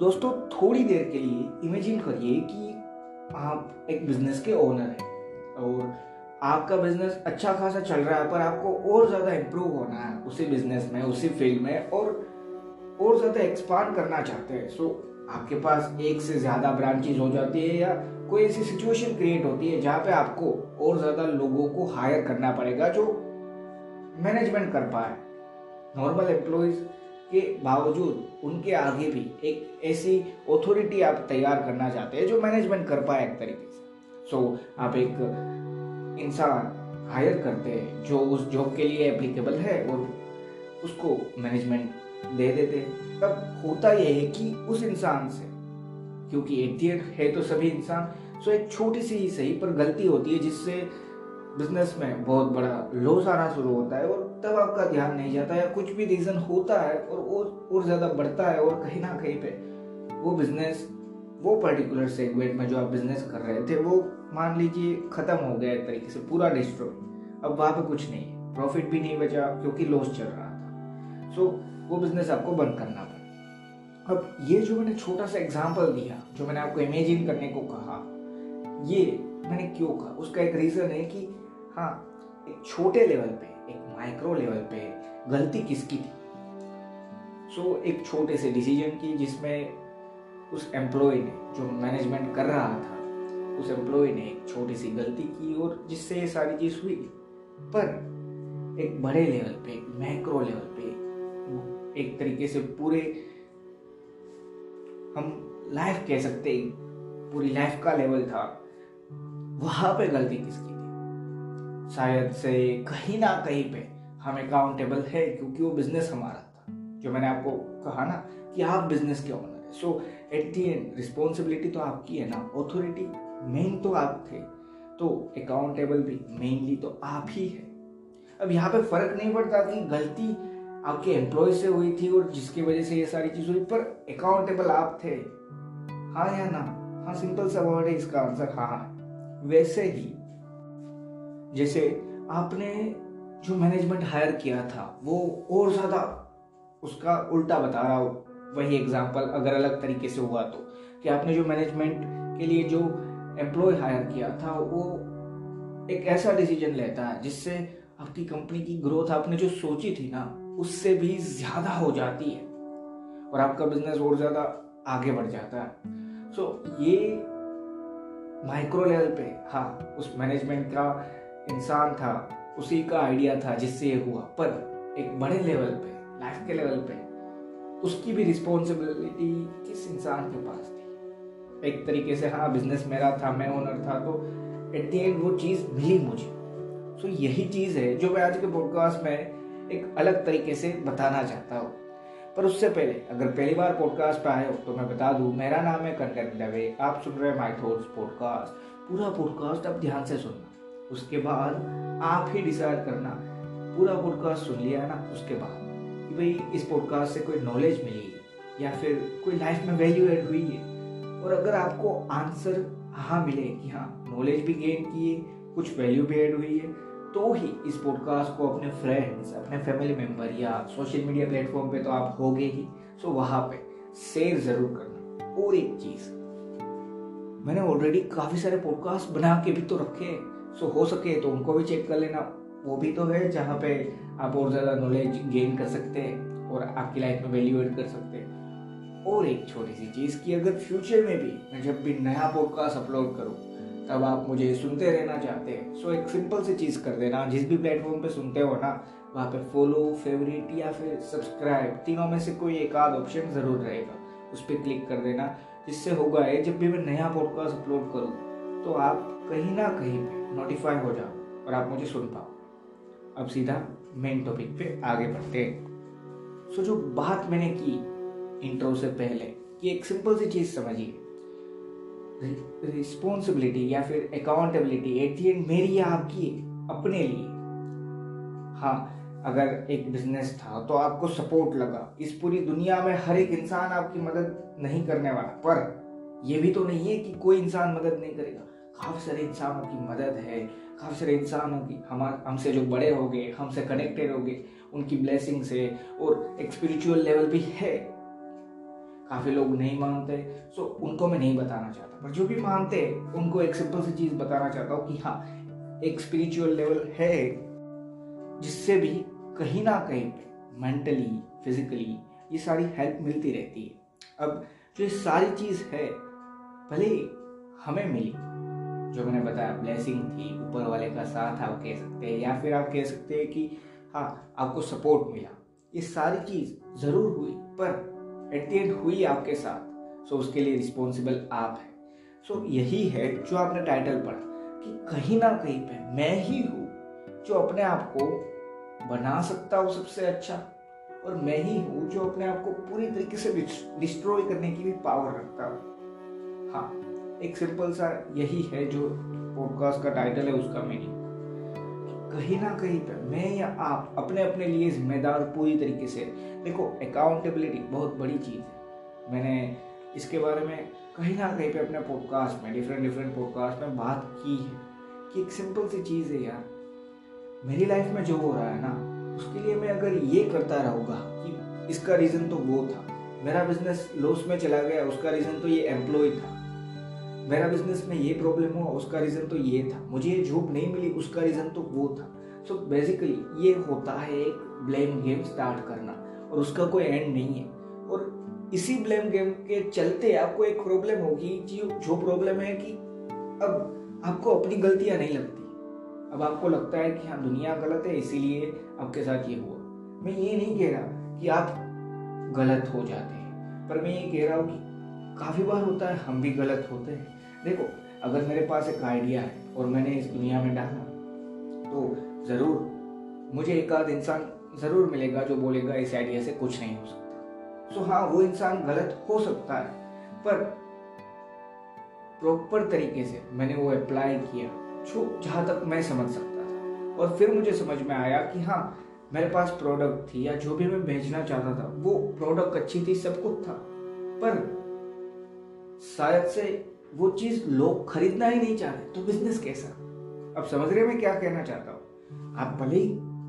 दोस्तों, थोड़ी देर के लिए इमेजिन करिए कि आप एक बिज़नेस के ओनर हैं और आपका बिज़नेस अच्छा खासा चल रहा है, पर आपको और ज़्यादा इम्प्रूव होना है उसी बिज़नेस में, उसी फ़ील्ड में और और ज़्यादा एक्सपांड करना चाहते हैं। सो आपके पास एक से ज़्यादा ब्रांचेज हो जाती है या कोई ऐसी सिचुएशन क्रिएट होती है जहाँ पे आपको और ज़्यादा लोगों को हायर करना पड़ेगा जो मैनेजमेंट कर पाए। नॉर्मल एम्प्लॉयज़ के बावजूद उनके आगे भी एक ऐसी अथॉरिटी आप तैयार करना चाहते हैं जो मैनेजमेंट कर पाए एक तरीके से। सो so, आप एक इंसान हायर करते हैं जो उस जॉब के लिए एप्लीकेबल है और उसको मैनेजमेंट दे देते हैं। तब होता यह है कि उस इंसान से क्योंकि एट है तो सभी इंसान सो so एक छोटी सी ही सही पर गलती होती है जिससे बिज़नेस में बहुत बड़ा लॉस आना शुरू होता है और तब आपका ध्यान नहीं जाता या कुछ भी रीज़न होता है और और, और ज़्यादा बढ़ता है और कहीं ना कहीं पे वो बिज़नेस वो पर्टिकुलर सेगमेंट में जो आप बिज़नेस कर रहे थे वो मान लीजिए ख़त्म हो गया एक तरीके से पूरा डिस्ट्रॉय अब वहाँ पे कुछ नहीं प्रॉफिट भी नहीं बचा क्योंकि लॉस चल रहा था। सो वो बिज़नेस आपको बंद करना पड़ा। अब ये जो मैंने छोटा सा एग्ज़ाम्पल दिया जो मैंने आपको इमेजिन करने को कहा ये मैंने क्यों कहा? उसका एक रीज़न है कि हाँ एक छोटे लेवल पे एक माइक्रो लेवल पे गलती किसकी थी? सो so, एक छोटे से डिसीज़न की जिसमें उस एम्प्लॉय ने जो मैनेजमेंट कर रहा था उस एम्प्लॉय ने एक छोटी सी गलती की और जिससे ये सारी चीज़ हुई। पर एक बड़े लेवल पे एक मैक्रो लेवल पे एक तरीके से पूरे हम लाइफ कह सकते पूरी लाइफ का लेवल था वहाँ पे गलती किसकी शायद से कहीं ना कहीं पे हम अकाउंटेबल है, क्योंकि वो बिज़नेस हमारा था। जो मैंने आपको कहा ना कि आप बिज़नेस के ओनर है। So at the end responsibility तो आपकी है ना ऑथोरिटी मेन तो आप थे। तो अकाउंटेबल भी मेनली तो आप ही है। अब यहाँ पे फ़र्क नहीं पड़ता कि गलती आपके एम्प्लॉय से हुई थी और जिसकी वजह से ये सारी चीज़ हुई, पर अकाउंटेबल आप थे। हाँ या ना? हाँ सिंपल सा वर्ड है इसका आंसर हाँ हाँ। वैसे ही जैसे आपने जो मैनेजमेंट हायर किया था वो और ज़्यादा उसका उल्टा बता रहा हो वही एग्ज़ाम्पल अगर अलग तरीके से हुआ तो। कि आपने जो मैनेजमेंट के लिए जो एम्प्लॉय हायर किया था वो एक ऐसा डिसीज़न लेता है जिससे आपकी कंपनी की ग्रोथ आपने जो सोची थी ना उससे भी ज़्यादा हो जाती है। और आपका बिज़नेस और ज़्यादा आगे बढ़ जाता है। सो so, ये माइक्रो लेवल पे हाँ उस मैनेजमेंट का इंसान था उसी का आइडिया था जिससे ये हुआ। पर एक बड़े लेवल पे लाइफ के लेवल पे उसकी भी रिस्पॉन्सिबिलिटी किस इंसान के पास थी? एक तरीके से हाँ बिज़नेस मेरा था मैं ओनर था तो एट दी एंड वो चीज़ मिली मुझे। सो so, यही चीज़ है जो मैं आज के पॉडकास्ट में एक अलग तरीके से बताना चाहता हूँ। पर उससे पहले अगर पहली बार पॉडकास्ट पर आए हो तो मैं बता दूँ मेरा नाम है कंटेंट दवे आप सुन रहे हैं माई थॉट्स पॉडकास्ट पूरा पॉडकास्ट आप ध्यान से सुनना। उसके बाद आप ही डिसाइड करना। पूरा पॉडकास्ट सुन लिया ना, उसके बाद। कि भाई, इस पॉडकास्ट से कोई नॉलेज मिली, या फिर कोई लाइफ में वैल्यू एड हुई है। और अगर आपको आंसर हाँ मिले कि हाँ नॉलेज भी गेन किए, कुछ वैल्यू भी एड हुई है तो ही इस पॉडकास्ट को अपने फ्रेंड्स अपने फैमिली मेंबर या सोशल मीडिया प्लेटफॉर्म पे तो आप होगे ही। सो वहाँ पे शेयर ज़रूर करना। और एक चीज़। मैंने ऑलरेडी काफ़ी सारे पॉडकास्ट बना के भी तो रखे सो हो सके तो उनको भी चेक कर लेना। वो भी तो है जहाँ पे आप और ज़्यादा नॉलेज गेन कर सकते हैं और आपकी लाइफ में वैल्यू एड कर सकते हैं। और एक छोटी सी चीज़ की अगर फ्यूचर में भी मैं जब भी नया पॉडकास्ट अपलोड करूँ, तब आप मुझे सुनते रहना चाहते हैं। सो एक सिंपल सी चीज़ कर देना। जिस भी प्लेटफॉर्म पे सुनते हो ना, वहाँ पे फॉलो फेवरेट या फिर सब्सक्राइब तीनों में से कोई एक आध ऑप्शन ज़रूर रहेगा। उस पर क्लिक कर देना। जिससे होगा है जब भी मैं नया पॉडकास्ट अपलोड करूँ तो आप कहीं ना कहीं पे नोटिफाई हो जाओ और आप मुझे सुन पाओ। अब सीधा मेन टॉपिक पे आगे बढ़ते सो जो बात मैंने की इंट्रो से पहले, कि एक सिंपल सी चीज़ समझिए। रिस्पॉन्सिबिलिटी या फिर अकाउंटेबिलिटी एट दी एंड मेरी या आपकी अपने लिए। हाँ अगर एक बिज़नेस था तो आपको सपोर्ट लगा। इस पूरी दुनिया में हर एक इंसान आपकी मदद नहीं करने वाला। पर यह भी तो नहीं है कि कोई इंसान मदद नहीं करेगा। काफ़ी सारे इंसानों की मदद है, काफ़ी सारे इंसानों की हम हमसे जो बड़े हो गए, हमसे कनेक्टेड हो गए, उनकी ब्लेसिंग से और एक स्पिरिचुअल लेवल भी है। काफ़ी लोग नहीं मानते सो उनको मैं नहीं बताना चाहता। पर जो भी मानते हैं, उनको एक सिंपल सी चीज़ बताना चाहता हूँ कि हाँ एक स्पिरिचुअल लेवल है, जिससे भी कहीं ना कहीं मेंटली फिजिकली ये सारी हेल्प मिलती रहती है। अब जो ये सारी चीज़ है, भले हमें मिली जो मैंने बताया ब्लेसिंग थी, ऊपर वाले का साथ आप कह सकते हैं, या फिर आप कह सकते हैं कि हाँ आपको सपोर्ट मिला। ये सारी चीज़ ज़रूर हुई, पर एट द एंड हुई आपके साथ सो उसके लिए रिस्पॉन्सिबल आप हैं। सो यही है जो आपने टाइटल पढ़ा, कि कहीं ना कहीं पे मैं ही हूँ, जो अपने आप को बना सकता हूँ सबसे अच्छा और मैं ही हूँ जो अपने आप को पूरी तरीके से डिस्ट्रॉय करने की भी पावर रखता हूँ। हाँ। एक सिंपल सा यही है जो पॉडकास्ट का टाइटल है, उसका मीनिंग कहीं ना कहीं पर मैं या आप अपने अपने लिए जिम्मेदार पूरी तरीके से, देखो अकाउंटेबिलिटी बहुत बड़ी चीज़ है। मैंने इसके बारे में कहीं ना कहीं पे अपने पॉडकास्ट में डिफरेंट डिफरेंट पॉडकास्ट में बात की है कि एक सिंपल सी चीज़ है यार। मेरी लाइफ में जो हो रहा है ना, उसके लिए मैं अगर ये करता रहूँगा कि इसका रीज़न तो वो था। मेरा बिज़नेस लॉस में चला गया, उसका रीज़न तो ये एम्प्लॉय था। मेरा बिज़नेस में ये प्रॉब्लम हुआ, उसका रीज़न तो ये था। मुझे ये जॉब नहीं मिली, उसका रीज़न तो वो था। सो so बेसिकली ये होता है एक ब्लेम गेम स्टार्ट करना, और उसका कोई एंड नहीं है। और इसी ब्लेम गेम के चलते आपको एक प्रॉब्लम होगी, कि जो प्रॉब्लम है कि अब आपको अपनी गलतियाँ नहीं लगती। अब आपको लगता है कि हाँ दुनिया गलत है, इसीलिए आपके साथ ये हुआ। मैं ये नहीं कह रहा कि आप गलत हो जाते हैं, पर मैं ये कह रहा हूँ कि काफ़ी बार होता है, हम भी गलत होते हैं। देखो, अगर मेरे पास एक आइडिया है और मैंने इस दुनिया में डाला तो ज़रूर मुझे एक आध इंसान ज़रूर मिलेगा जो बोलेगा, इस आइडिया से कुछ नहीं हो सकता। सो हाँ वो इंसान गलत हो सकता है, पर प्रॉपर तरीके से मैंने वो अप्लाई किया, जो जहाँ तक मैं समझ सकता था। और फिर मुझे समझ में आया कि हाँ मेरे पास प्रोडक्ट थी या जो भी मैं भेजना चाहता था, वो प्रोडक्ट अच्छी थी, सब कुछ था। पर शायद से वो चीज़ लोग खरीदना ही नहीं चाह रहे तो बिज़नेस कैसा? अब समझ रहे मैं क्या कहना चाहता हूँ? आप भले ही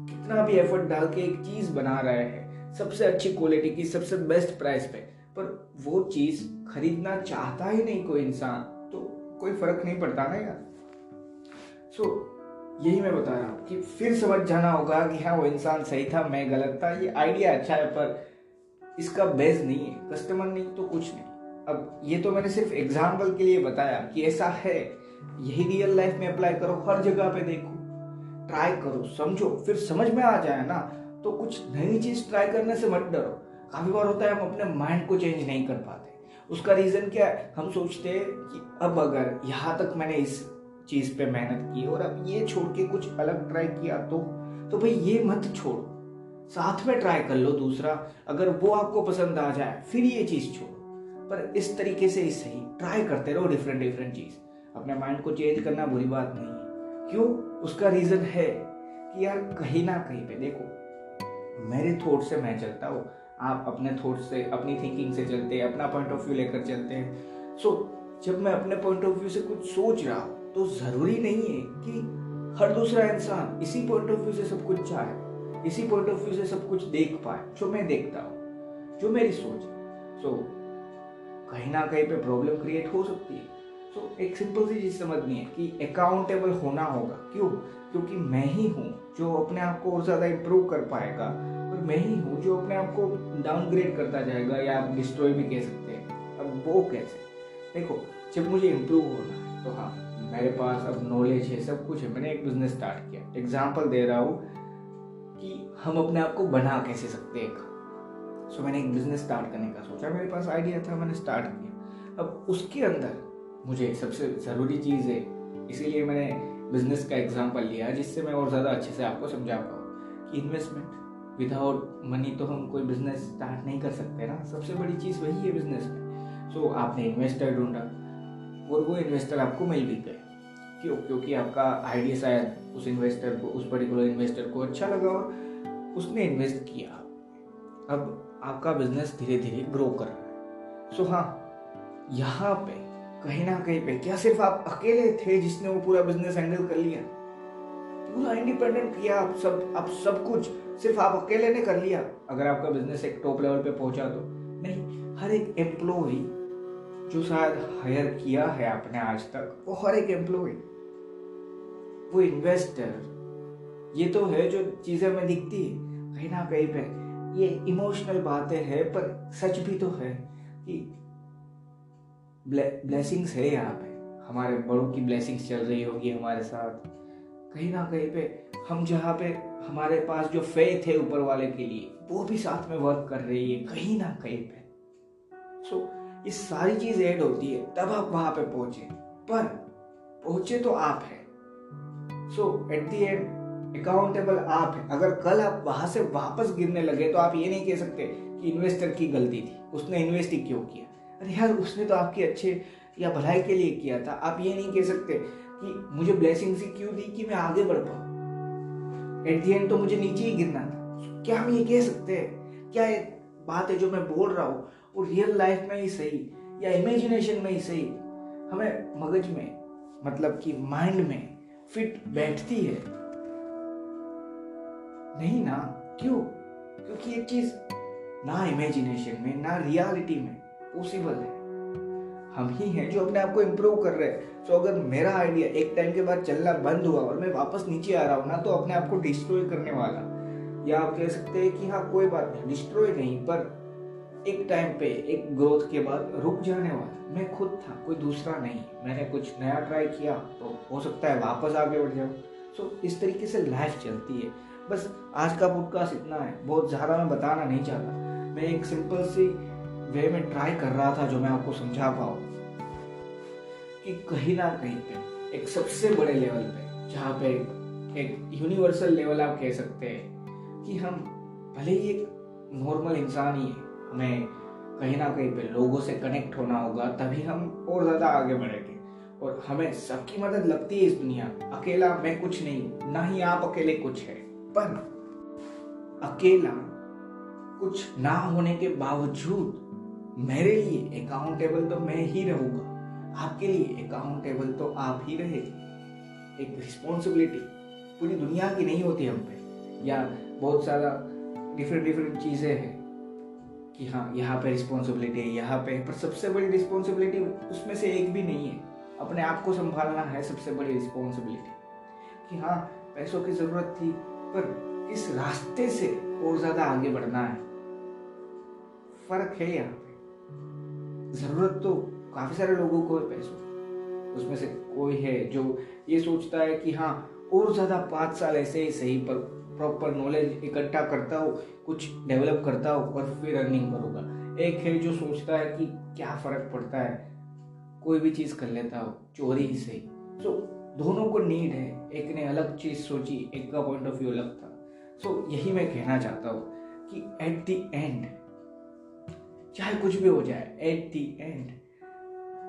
कितना भी एफर्ट डाल के एक चीज़ बना रहे हैं सबसे अच्छी क्वालिटी की सबसे बेस्ट प्राइस पे पर वो चीज़ खरीदना चाहता ही नहीं कोई इंसान तो कोई फ़र्क नहीं पड़ता ना यार। सो so, यही मैं बता रहा हूँ कि फिर समझ जाना होगा कि हाँ वो इंसान सही था मैं गलत था ये आइडिया अच्छा है पर इसका बेस नहीं है कस्टमर नहीं तो कुछ नहीं। अब ये तो मैंने सिर्फ़ एग्ज़ाम्पल के लिए बताया कि ऐसा है। यही रियल लाइफ में अप्लाई करो, हर जगह पे देखो। ट्राई करो, समझो, फिर समझ में आ जाए ना तो कुछ नई चीज़ ट्राई करने से मत डरो। काफ़ी बार होता है हम अपने माइंड को चेंज नहीं कर पाते। उसका रीजन क्या है? हम सोचते हैं कि अब अगर यहाँ तक मैंने इस चीज़ पे मेहनत की और अब ये छोड़ के कुछ अलग ट्राई किया तो तो भाई ये मत छोड़ो। साथ में ट्राई कर लो दूसरा। अगर वो आपको पसंद आ जाए, फिर ये चीज़ छोड़ो। पर इस तरीके से ही सही ट्राई करते रहो डिफरेंट डिफरेंट चीज़। अपने माइंड को चेंज करना बुरी बात नहीं है। क्यों? उसका रीजन है कि यार कहीं ना कहीं पे देखो मेरे थॉट से मैं चलता हूँ। आप अपने थॉट से अपनी थिंकिंग से चलते हैं अपना पॉइंट ऑफ़ व्यू लेकर चलते हैं। सो so, जब मैं अपने पॉइंट ऑफ़ व्यू से कुछ सोच रहा हूँ तो ज़रूरी नहीं है कि हर दूसरा इंसान इसी पॉइंट ऑफ़ व्यू से सब कुछ चाहे इसी पॉइंट ऑफ़ व्यू से सब कुछ देख पाए जो मैं देखता हूँ जो मेरी सोच सो so, कहीं ना कहीं पे प्रॉब्लम क्रिएट हो सकती है। तो एक सिंपल सी चीज़ समझनी है कि अकाउंटेबल होना होगा। क्यों? क्योंकि मैं ही हूँ जो अपने आप को और ज़्यादा इम्प्रूव कर पाएगा और मैं ही हूँ जो अपने आप को डाउनग्रेड करता जाएगा या आप डिस्ट्रॉय भी कह सकते हैं। अब वो कैसे? देखो, जब मुझे इम्प्रूव होना है तो हाँ मेरे पास अब नॉलेज है, सब कुछ है। मैंने एक बिज़नेस स्टार्ट किया। एग्ज़ाम्पल दे रहा हूँ कि हम अपने आप को बना कैसे सकते हैं सो मैंने एक बिज़नेस स्टार्ट करने का सोचा। मेरे पास आइडिया था मैंने स्टार्ट किया। अब उसके अंदर मुझे सबसे ज़रूरी चीज़ है इसीलिए मैंने बिज़नेस का एग्ज़ाम्पल लिया जिससे मैं और ज़्यादा अच्छे से आपको समझा पाऊँ। कि इन्वेस्टमेंट विदाउट मनी तो हम कोई बिज़नेस स्टार्ट नहीं कर सकते ना। सबसे बड़ी चीज़ वही है बिज़नेस में। सो so, आपने इन्वेस्टर ढूंढा और वो इन्वेस्टर आपको मिल भी गए। क्यों? क्योंकि आपका आइडिया शायद उस इन्वेस्टर को उस पर्टिकुलर इन्वेस्टर को अच्छा लगा और उसने इन्वेस्ट किया। अब आपका बिज़नेस धीरे धीरे ग्रो कर रहा है। सो हाँ यहाँ पे कहीं ना कहीं पे क्या सिर्फ़ आप अकेले थे जिसने वो पूरा बिज़नेस हैंडल कर लिया? पूरा इंडिपेंडेंट किया आप सब आप सब कुछ सिर्फ़ आप अकेले ने कर लिया। अगर आपका बिज़नेस एक टॉप लेवल पे पहुँचा तो। नहीं, हर एक एम्प्लॉय जो शायद हायर किया है आपने आज तक, वो हर एक एम्प्लॉय वो इन्वेस्टर ये तो है जो चीज़ें हमें दिखती है। कहीं ना कहीं पे ये इमोशनल बातें हैं पर सच भी तो है कि ब्लेसिंग्स है यहाँ पे। हमारे बड़ों की ब्लेसिंग्स चल रही होगी हमारे साथ। कहीं ना कहीं पे हम जहाँ पे हमारे पास जो फेथ है ऊपर वाले के लिए वो भी साथ में वर्क कर रही है कहीं ना कहीं पे। सो so, ये सारी चीज़ ऐड होती है तब आप वहाँ पे पहुँचे। पर पहुँचे तो आप है। So at the end accountable आप है। अगर कल आप वहाँ से वापस गिरने लगे तो आप ये नहीं कह सकते कि इन्वेस्टर की गलती थी। उसने इन्वेस्ट ही क्यों किया? अरे यार, उसने तो आपके अच्छे या भलाई के लिए किया था। आप ये नहीं कह सकते कि मुझे ब्लेसिंग ही क्यों दी कि मैं आगे बढ़ पाऊँ? एट दी एंड तो मुझे नीचे ही गिरना था। क्या हम ये कह सकते हैं? क्या ये बात है जो मैं बोल रहा हूँ? वो रियल लाइफ में ही सही या इमेजिनेशन में ही सही? हमें मगज में मतलब कि माइंड में फिट बैठती है। नहीं ना क्यों? क्योंकि ये चीज़ ना इमेजिनेशन में ना रियलिटी में पॉसिबल है। हम ही हैं जो अपने आप को इम्प्रूव कर रहे हैं। तो अगर मेरा आइडिया एक टाइम के बाद चलना बंद हुआ और मैं वापस नीचे आ रहा हूँ ना तो अपने आप को डिस्ट्रॉय करने वाला। या आप कह सकते हैं कि हाँ कोई बात नहीं डिस्ट्रॉय नहीं पर एक टाइम पे एक ग्रोथ के बाद रुक जाने वाला। मैं खुद था कोई दूसरा नहीं। मैंने कुछ नया ट्राई किया तो हो सकता है वापस आगे बढ़ जाऊँ। सो so, इस तरीके से लाइफ चलती है। बस आज का पॉडकास्ट इतना है। बहुत ज़्यादा मैं बताना नहीं चाहता। मैं एक सिंपल सी वे में ट्राई कर रहा था जो मैं आपको समझा पाऊँ कि कहीं ना कहीं पे, एक सबसे बड़े लेवल पे, जहाँ पे एक यूनिवर्सल लेवल आप कह सकते हैं कि हम भले ही एक नॉर्मल इंसान ही है, हमें कहीं ना कहीं पे लोगों से कनेक्ट होना होगा, तभी हम और ज़्यादा आगे बढ़ेंगे। और हमें सबकी मदद लगती है इस दुनिया अकेला मैं कुछ नहीं ना ही आप अकेले कुछ है। पर अकेला कुछ ना होने के बावजूद मेरे लिए अकाउंटेबल तो मैं ही रहूँगा। आपके लिए अकाउंटेबल तो आप ही रहे। एक रिस्पॉन्सिबिलिटी पूरी दुनिया की नहीं होती हम पे। या बहुत सारा डिफरेंट डिफरेंट चीज़ें हैं कि हाँ यहाँ पे रिस्पॉन्सिबिलिटी है, यहाँ पे पर सबसे बड़ी रिस्पॉन्सिबिलिटी उसमें से एक भी नहीं है। अपने आप को संभालना है सबसे बड़ी रिस्पॉन्सिबिलिटी कि हाँ पैसों की ज़रूरत थी पर किस रास्ते से और ज़्यादा आगे बढ़ना है। फ़र्क है यहाँ पे। ज़रूरत तो काफ़ी सारे लोगों को है पैसों उसमें से कोई है जो ये सोचता है कि हाँ और ज़्यादा पाँच साल ऐसे ही सही पर प्रॉपर नॉलेज इकट्ठा करता हो कुछ डेवलप करता हो और फिर अर्निंग करूँगा। एक है जो सोचता है कि क्या फ़र्क पड़ता है कोई भी चीज़ कर लेता हो चोरी ही सही। सो so, दोनों को नीड है एक ने अलग चीज़ सोची एक का पॉइंट ऑफ़ व्यू अलग था। सो so, यही मैं कहना चाहता हूँ कि एट द एंड चाहे कुछ भी हो जाए एट द एंड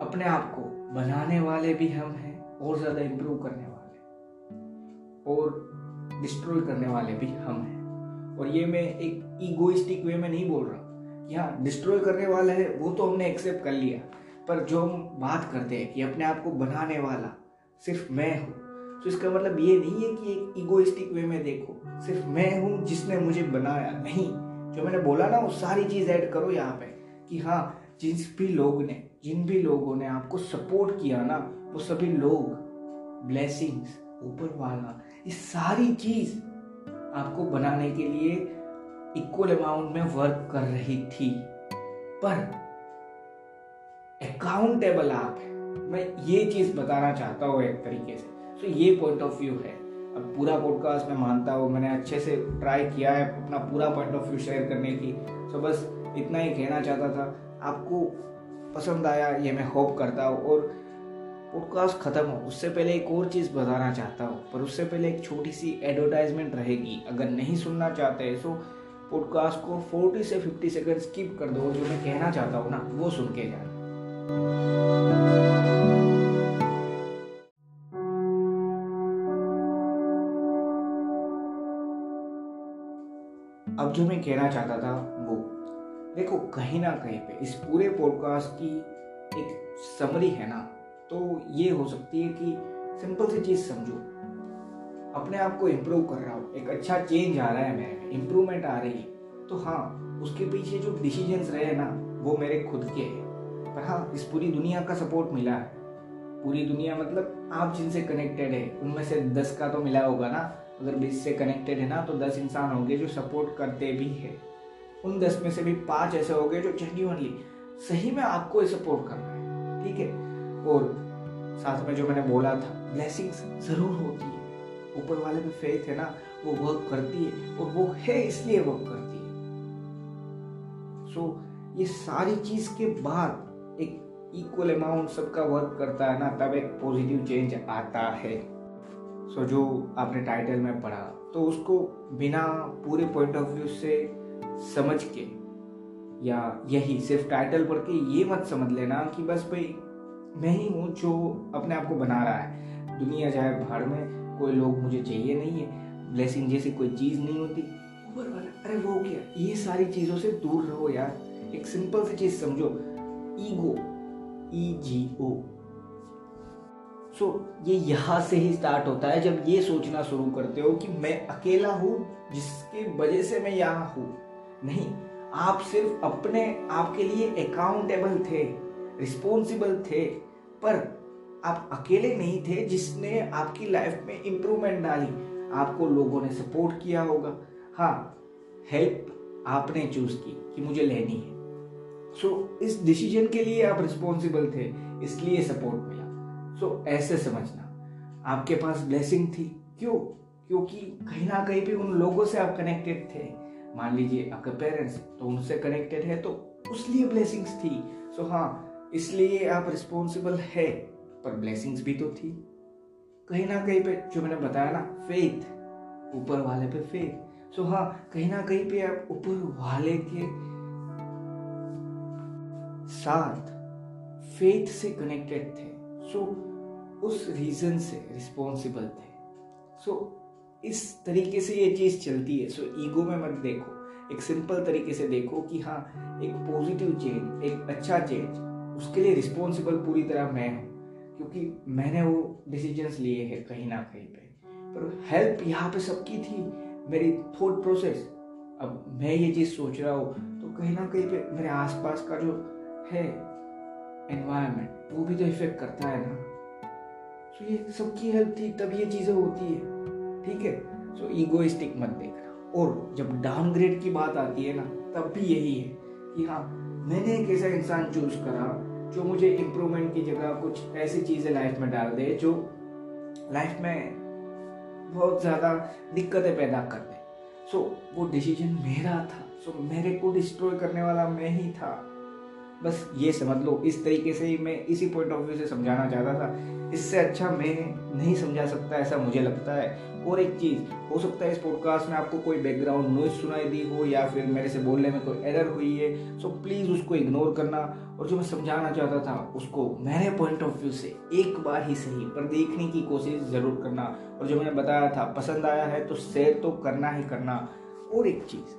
अपने आप को बनाने वाले भी हम हैं और ज़्यादा इम्प्रूव करने वाले और डिस्ट्रॉय करने वाले भी हम हैं। और ये मैं एक ईगोइस्टिक वे में नहीं बोल रहा कि हाँ डिस्ट्रॉय करने वाला है वो तो हमने एक्सेप्ट कर लिया। पर जो हम बात करते हैं कि अपने आप को बनाने वाला सिर्फ़ मैं हूँ। तो इसका मतलब ये नहीं है कि एक ईगोइस्टिक वे में देखो। सिर्फ़ मैं हूँ जिसने मुझे बनाया, नहीं। जो मैंने बोला ना, वो सारी चीज़ ऐड करो यहाँ पे कि हाँ जिस भी लोग ने, जिन भी लोगों ने आपको सपोर्ट किया ना, वो सभी लोग ब्लेसिंग्स ऊपर वाला ये सारी चीज़ आपको बनाने के लिए इक्वल अमाउंट में वर्क कर रही थी। पर अकाउंटेबल आप है। मैं ये चीज़ बताना चाहता हूँ एक तरीके से। तो ये पॉइंट ऑफ़ व्यू है। अब पूरा पॉडकास्ट मैं मानता हूँ, मैंने अच्छे से ट्राई किया है अपना पूरा पॉइंट ऑफ़ व्यू शेयर करने की। तो बस इतना ही कहना चाहता था। आपको पसंद आया, ये मैं होप करता हूँ। और पॉडकास्ट ख़त्म हो, उससे पहले एक और चीज़ बताना चाहता हूँ। पर उससे पहले एक छोटी सी एडवर्टाइजमेंट रहेगी। अगर नहीं सुनना चाहते तो पॉडकास्ट को 40 से 50 सेकंड स्किप कर दो। जो मैं कहना चाहता हूँ ना, वो सुन के जाए अब जो मैं कहना चाहता था वो, देखो, कहीं ना कहीं पे इस पूरे पॉडकास्ट की एक समरी है ना तो ये हो सकती है कि सिंपल सी चीज़ समझो। अपने आप को इम्प्रूव कर रहा हूँ, एक अच्छा चेंज आ रहा है मेरे में इम्प्रूवमेंट आ रही है। तो हाँ उसके पीछे जो डिसीजंस रहे हैं ना, वो मेरे खुद के हैं। पर हाँ इस पूरी दुनिया का सपोर्ट मिला है। पूरी दुनिया मतलब आप जिनसे कनेक्टेड है उनमें से दस का तो मिला होगा ना। अगर बीस से कनेक्टेड है ना तो दस इंसान होंगे जो सपोर्ट करते भी है। उन दस में से भी पाँच ऐसे हो गए जो जेन्यूनली सही में आपको सपोर्ट कर रहे हैं। ठीक है? और साथ में जो मैंने बोला था ब्लेसिंग्स ज़रूर होती है। ऊपर वाले पे फेथ है ना वो वर्क करती है और वो है इसलिए वर्क करती है। सो so, ये सारी चीज़ के बाद इक्वल अमाउंट सबका वर्क करता है ना तब एक पॉजिटिव चेंज आता है। सो so, जो आपने टाइटल में पढ़ा तो उसको बिना पूरे पॉइंट ऑफ़ व्यू से समझ के या यही सिर्फ़ टाइटल पढ़ के ये मत समझ लेना कि बस भाई मैं ही हूँ जो अपने आप को बना रहा है। दुनिया जाए भाड़ में कोई लोग मुझे चाहिए नहीं है ब्लेसिंग जैसी कोई चीज़ नहीं होती। ऊपर वाला अरे वो क्या? ये सारी चीज़ों से दूर रहो यार। एक सिंपल सी चीज़ समझो ईगो ई जी ओ सो ये यहाँ से ही स्टार्ट होता है जब ये सोचना शुरू करते हो कि मैं अकेला हूँ, जिसकी वजह से मैं यहाँ हूँ। नहीं, आप सिर्फ़ अपने आप के लिए अकाउंटेबल थे रिस्पॉन्सिबल थे, पर आप अकेले नहीं थे जिसने आपकी लाइफ में इम्प्रूवमेंट डाली। आपको लोगों ने सपोर्ट किया होगा। हाँ हेल्प आपने चूज़ की कि मुझे लेनी है। सो so, इस डिसीज़न के लिए आप रिस्पॉन्सिबल थे इसलिए सपोर्ट मिला। सो so, ऐसे समझना। आपके पास ब्लेसिंग थी। क्यों? क्योंकि कहीं ना कहीं भी उन लोगों से आप कनेक्टेड थे। मान लीजिए आपके पेरेंट्स तो उनसे कनेक्टेड है तो उसलिए ब्लेसिंग्स थी। सो so, हाँ इसलिए आप रिस्पॉन्सिबल है पर ब्लेसिंग्स भी तो थी। कहीं ना कहीं पे जो मैंने बताया ना फेथ ऊपर वाले पे फेथ सो so, हाँ कहीं ना कहीं पे आप ऊपर वाले के साथ फेथ से कनेक्टेड थे। सो so, उस रीजन से रिस्पॉन्सिबल थे। सो so, इस तरीके से ये चीज़ चलती है। सो so, ईगो में मत देखो। एक सिंपल तरीके से देखो कि हाँ एक पॉजिटिव चेंज एक अच्छा चेंज उसके लिए रिस्पॉन्सिबल पूरी तरह मैं हूँ। क्योंकि मैंने वो डिसीजंस लिए हैं कहीं ना कहीं पे। पर हेल्प यहाँ पे सबकी थी मेरी थॉट प्रोसेस अब मैं ये चीज़ सोच रहा हूँ तो कहीं ना कहीं पे मेरे आसपास का जो है एनवायरनमेंट वो भी तो इफ़ेक्ट करता है ना। तो ये सबकी हेल्प थी तब ये चीज़ें होती है ठीक है? सो ईगोइस्टिक मत देखना। और जब डाउनग्रेड की बात आती है ना तब भी यही है कि हाँ मैंने एक ऐसा इंसान चूज़ करा जो मुझे इम्प्रूवमेंट की जगह कुछ ऐसी चीज़ें लाइफ में डाल दे जो लाइफ में बहुत ज़्यादा दिक्कतें पैदा कर दे। सो so, वो डिसीज़न मेरा था। सो so, मेरे को डिस्ट्रॉय करने वाला मैं ही था। बस ये समझ लो, इस तरीके से ही मैं इसी पॉइंट ऑफ़ व्यू से समझाना चाहता था। इससे अच्छा मैं नहीं समझा सकता ऐसा मुझे लगता है। और एक चीज़, हो सकता है इस पॉडकास्ट में आपको कोई बैकग्राउंड नॉइज़ सुनाई दी हो या फिर मेरे से बोलने में कोई एरर हुई है सो प्लीज़ उसको इग्नोर करना। और जो मैं समझाना चाहता था, उसको मेरे पॉइंट ऑफ़ व्यू से एक बार ही सही पर देखने की कोशिश ज़रूर करना। और जो मैंने बताया था, पसंद आया है तो शेयर तो करना ही करना। और एक चीज़,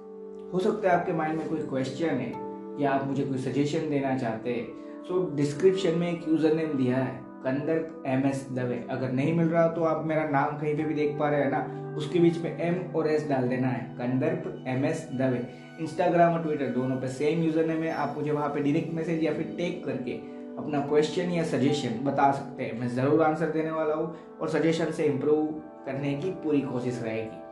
हो सकता है आपके माइंड में कोई क्वेश्चन है या आप मुझे कोई सजेशन देना चाहते हैं। सो डिस्क्रिप्शन में एक यूज़र नेम दिया है कंदर्प एम एस दवे अगर नहीं मिल रहा तो आप मेरा नाम कहीं पे भी देख पा रहे हैं ना, उसके बीच में एम और एस डाल देना है Kandarp M S Dave Instagram और ट्विटर दोनों पे सेम यूज़र नेम है, आप मुझे वहाँ पे डायरेक्ट मैसेज या फिर टेक करके अपना क्वेश्चन या सजेशन बता सकते हैं। मैं ज़रूर आंसर देने वाला हूँ और सजेशन से इम्प्रूव करने की पूरी कोशिश रहेगी।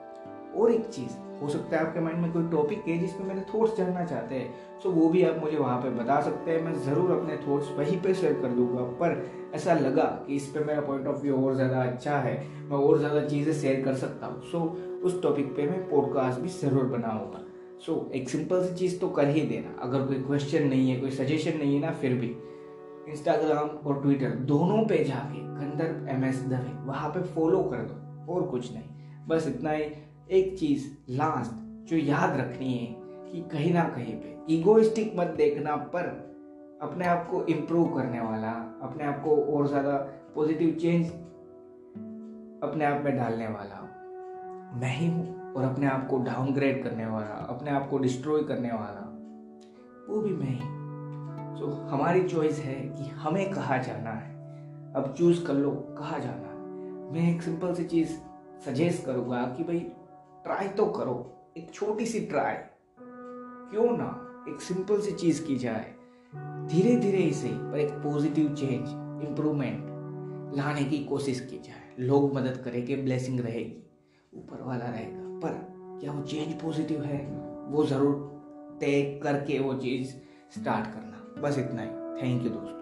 और एक चीज़, हो सकता है आपके माइंड में कोई टॉपिक है जिसमें मेरे थॉट्स जानना चाहते हैं सो वो भी आप मुझे वहाँ पे बता सकते हैं, मैं ज़रूर अपने थॉट्स वहीं पे शेयर कर दूँगा। पर ऐसा लगा कि इस पर मेरा पॉइंट ऑफ़ व्यू और ज़्यादा अच्छा है, मैं और ज़्यादा चीज़ें शेयर कर सकता हूँ। सो उस टॉपिक पे मैं पॉडकास्ट भी ज़रूर बनाऊँगा। सो एक सिंपल सी चीज़ तो कर ही देना। अगर कोई क्वेश्चन नहीं है, कोई सजेशन नहीं है ना, फिर भी। इंस्टाग्राम और ट्विटर दोनों पे जाके कंदर एम एस दवे वहाँ पे फॉलो कर दो, और कुछ नहीं। बस इतना ही। एक चीज़ लास्ट जो याद रखनी है कि कहीं ना कहीं पे इगोइस्टिक मत देखना पर अपने आप को इम्प्रूव करने वाला अपने आप को और ज़्यादा पॉजिटिव चेंज अपने आप में डालने वाला। मैं ही हूँ और अपने आप को डाउनग्रेड करने वाला अपने आप को डिस्ट्रॉय करने वाला। वो भी मैं ही। So, हमारी चॉइस है कि हमें कहाँ जाना है। अब चूज़ कर लो कहाँ जाना है। मैं एक सिंपल सी चीज़ सजेस्ट करूँगा कि भाई ट्राई तो करो, एक छोटी सी ट्राई। क्यों ना एक सिंपल सी चीज़ की जाए। धीरे धीरे सही पर एक पॉजिटिव चेंज, इम्प्रूवमेंट लाने की कोशिश की जाए। लोग मदद करेंगे ब्लेसिंग रहेगी, ऊपर वाला रहेगा। पर क्या वो चेंज पॉजिटिव है? वो ज़रूर तय करके वो चीज़ स्टार्ट करना। बस इतना ही। थैंक यू दोस्तों।